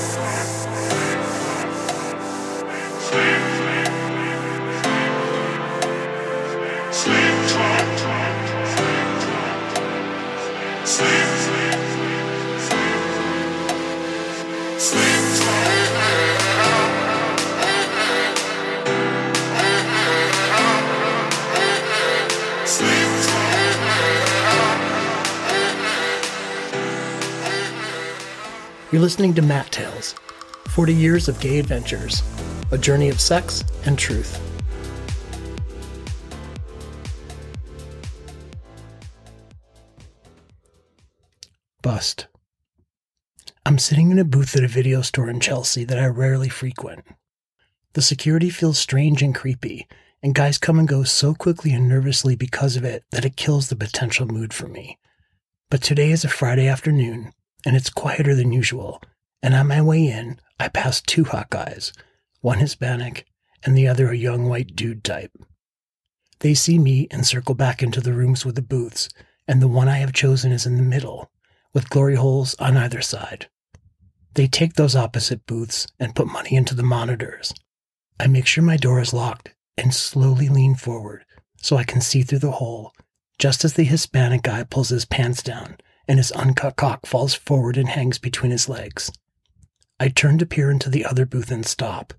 Yes. You're listening to Mat Tales 40 Years of Gay Adventures, a journey of sex and truth. Bust. I'm sitting in a booth at a video store in Chelsea that I rarely frequent. The security feels strange and creepy, and guys come and go so quickly and nervously because of it that it kills the potential mood for me. But today is a Friday afternoon, and it's quieter than usual. And on my way in, I pass two Hawkeyes, one Hispanic and the other a young white dude type. They see me and circle back into the rooms with the booths, and the one I have chosen is in the middle, with glory holes on either side. They take those opposite booths and put money into the monitors. I make sure my door is locked and slowly lean forward so I can see through the hole, just as the Hispanic guy pulls his pants down and his uncut cock falls forward and hangs between his legs. I turn to peer into the other booth and stop.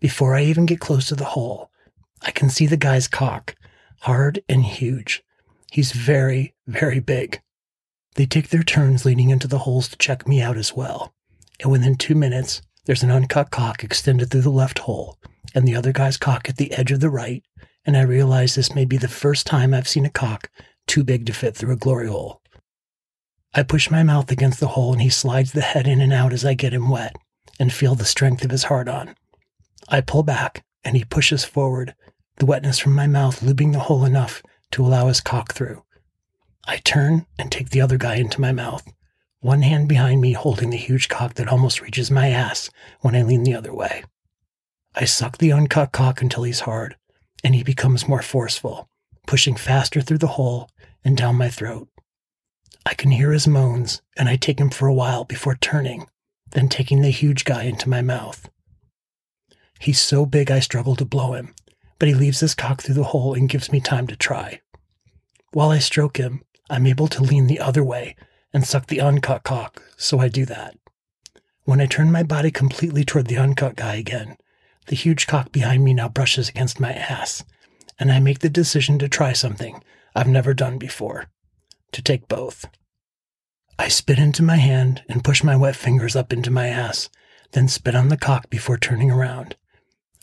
Before I even get close to the hole, I can see the guy's cock, hard and huge. He's very, very big. They take their turns leaning into the holes to check me out as well. And within two minutes, there's an uncut cock extended through the left hole, and the other guy's cock at the edge of the right, and I realize this may be the first time I've seen a cock too big to fit through a glory hole. I push my mouth against the hole and he slides the head in and out as I get him wet and feel the strength of his hard on. I pull back and he pushes forward, the wetness from my mouth lubing the hole enough to allow his cock through. I turn and take the other guy into my mouth, one hand behind me holding the huge cock that almost reaches my ass when I lean the other way. I suck the uncut cock until he's hard, and he becomes more forceful, pushing faster through the hole and down my throat. I can hear his moans, and I take him for a while before turning, then taking the huge guy into my mouth. He's so big I struggle to blow him, but he leaves his cock through the hole and gives me time to try. While I stroke him, I'm able to lean the other way and suck the uncut cock, so I do that. When I turn my body completely toward the uncut guy again, the huge cock behind me now brushes against my ass, and I make the decision to try something I've never done before to take both. I spit into my hand and push my wet fingers up into my ass, then spit on the cock before turning around.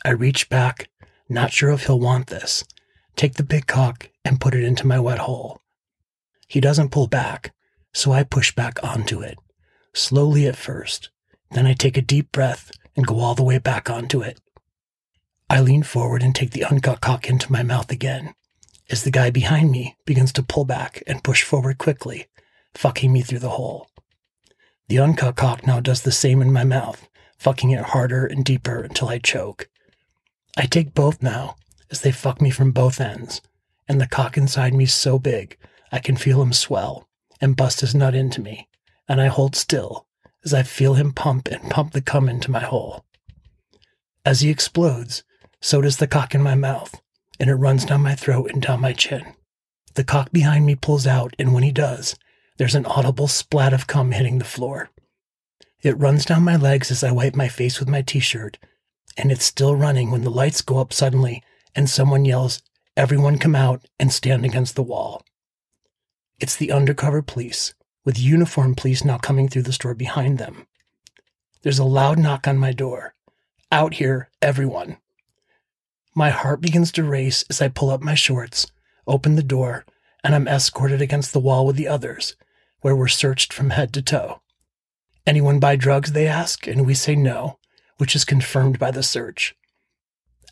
I reach back, not sure if he'll want this, take the big cock and put it into my wet hole. He doesn't pull back, so I push back onto it, slowly at first. Then I take a deep breath and go all the way back onto it. I lean forward and take the uncut cock into my mouth again as the guy behind me begins to pull back and push forward quickly, fucking me through the hole. The uncut cock now does the same in my mouth, fucking it harder and deeper until I choke. I take both now as they fuck me from both ends, and the cock inside me so big I can feel him swell and bust his nut into me, and I hold still as I feel him pump and pump the cum into my hole. As he explodes, so does the cock in my mouth, and it runs down my throat and down my chin. The cock behind me pulls out, and when he does, there's an audible splat of cum hitting the floor. It runs down my legs as I wipe my face with my t shirt, and it's still running when the lights go up suddenly and someone yells, Everyone come out and stand against the wall. It's the undercover police, with uniformed police now coming through the store behind them. There's a loud knock on my door. Out here, everyone. My heart begins to race as I pull up my shorts, open the door, and I'm escorted against the wall with the others, where we're searched from head to toe. Anyone buy drugs, they ask, and we say no, which is confirmed by the search.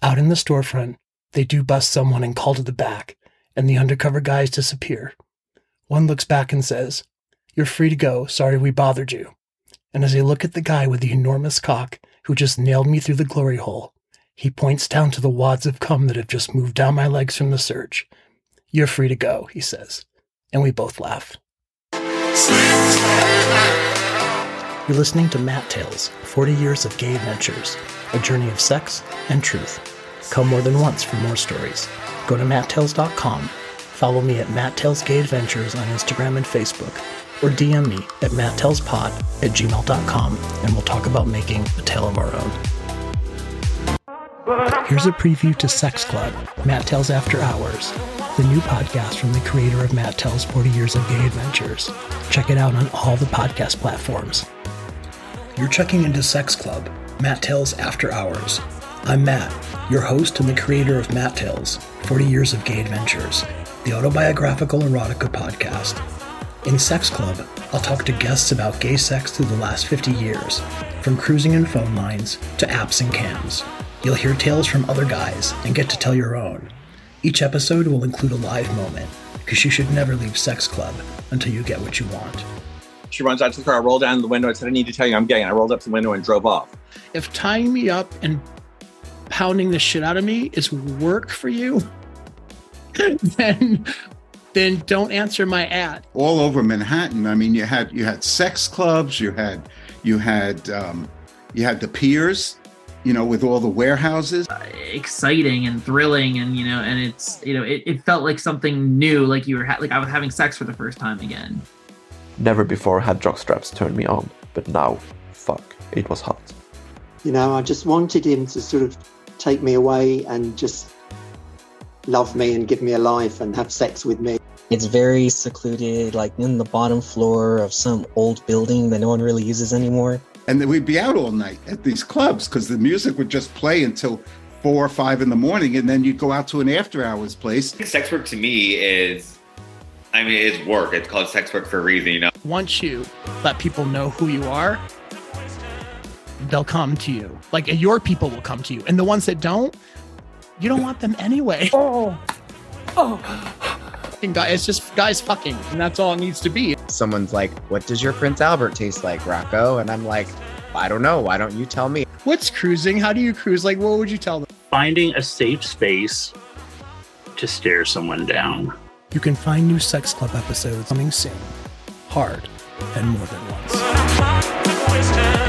Out in the storefront, they do bust someone and call to the back, and the undercover guys disappear. One looks back and says, You're free to go. Sorry we bothered you. And as I look at the guy with the enormous cock who just nailed me through the glory hole, he points down to the wads of cum that have just moved down my legs from the search. You're free to go, he says. And we both laugh. You're listening to Mat Tales 40 Years of Gay Adventures, a journey of sex and truth. Come more than once for more stories. Go to matttales.com, follow me at Mat Tales Gay Adventures on Instagram and Facebook, or DM me at matttellspod at gmail.com and we'll talk about making a tale of our own. Here's a preview to Sex Club, Mat Tales After Hours, the new podcast from the creator of Mat Tales 40 Years of Gay Adventures. Check it out on all the podcast platforms. You're checking into Sex Club, Mat Tales After Hours. I'm Matt, your host and the creator of Mat Tales 40 Years of Gay Adventures, the autobiographical erotica podcast. In Sex Club, I'll talk to guests about gay sex through the last 50 years, from cruising and phone lines to apps and cams. You'll hear tales from other guys and get to tell your own. Each episode will include a live moment, because you should never leave Sex Club until you get what you want. She runs out to the car, I rolled down the window and said, I need to tell you I'm gay. And I rolled up the window and drove off. If tying me up and pounding the shit out of me is work for you, then then don't answer my ad. All over Manhattan. I mean, you had you had sex clubs, you had you had um, you had the piers, you know, with all the warehouses. Uh, exciting and thrilling and you know and it's you know it, it felt like something new like you were ha- like i was having sex for the first time again Never before had jockstraps turned me on, but now, fuck, it was hot. You know, I just wanted him to sort of take me away and just love me and give me a life and have sex with me. It's very secluded, like in the bottom floor of some old building that no one really uses anymore. And then we'd be out all night at these clubs because the music would just play until four or five in the morning, and then you'd go out to an after hours place. Sex work to me is, I mean, it's work. It's called sex work for a reason, you know. Once you let people know who you are, they'll come to you. Like your people will come to you. And the ones that don't, you don't want them anyway. Oh. Oh. And guy, it's just guys fucking, and that's all it needs to be. Someone's like, What does your Prince Albert taste like, Rocco? And I'm like, I don't know. Why don't you tell me? What's cruising? How do you cruise? Like, what would you tell them? finding a safe space to stare someone down. You can find new Sex Club episodes coming soon. Hard and more than once.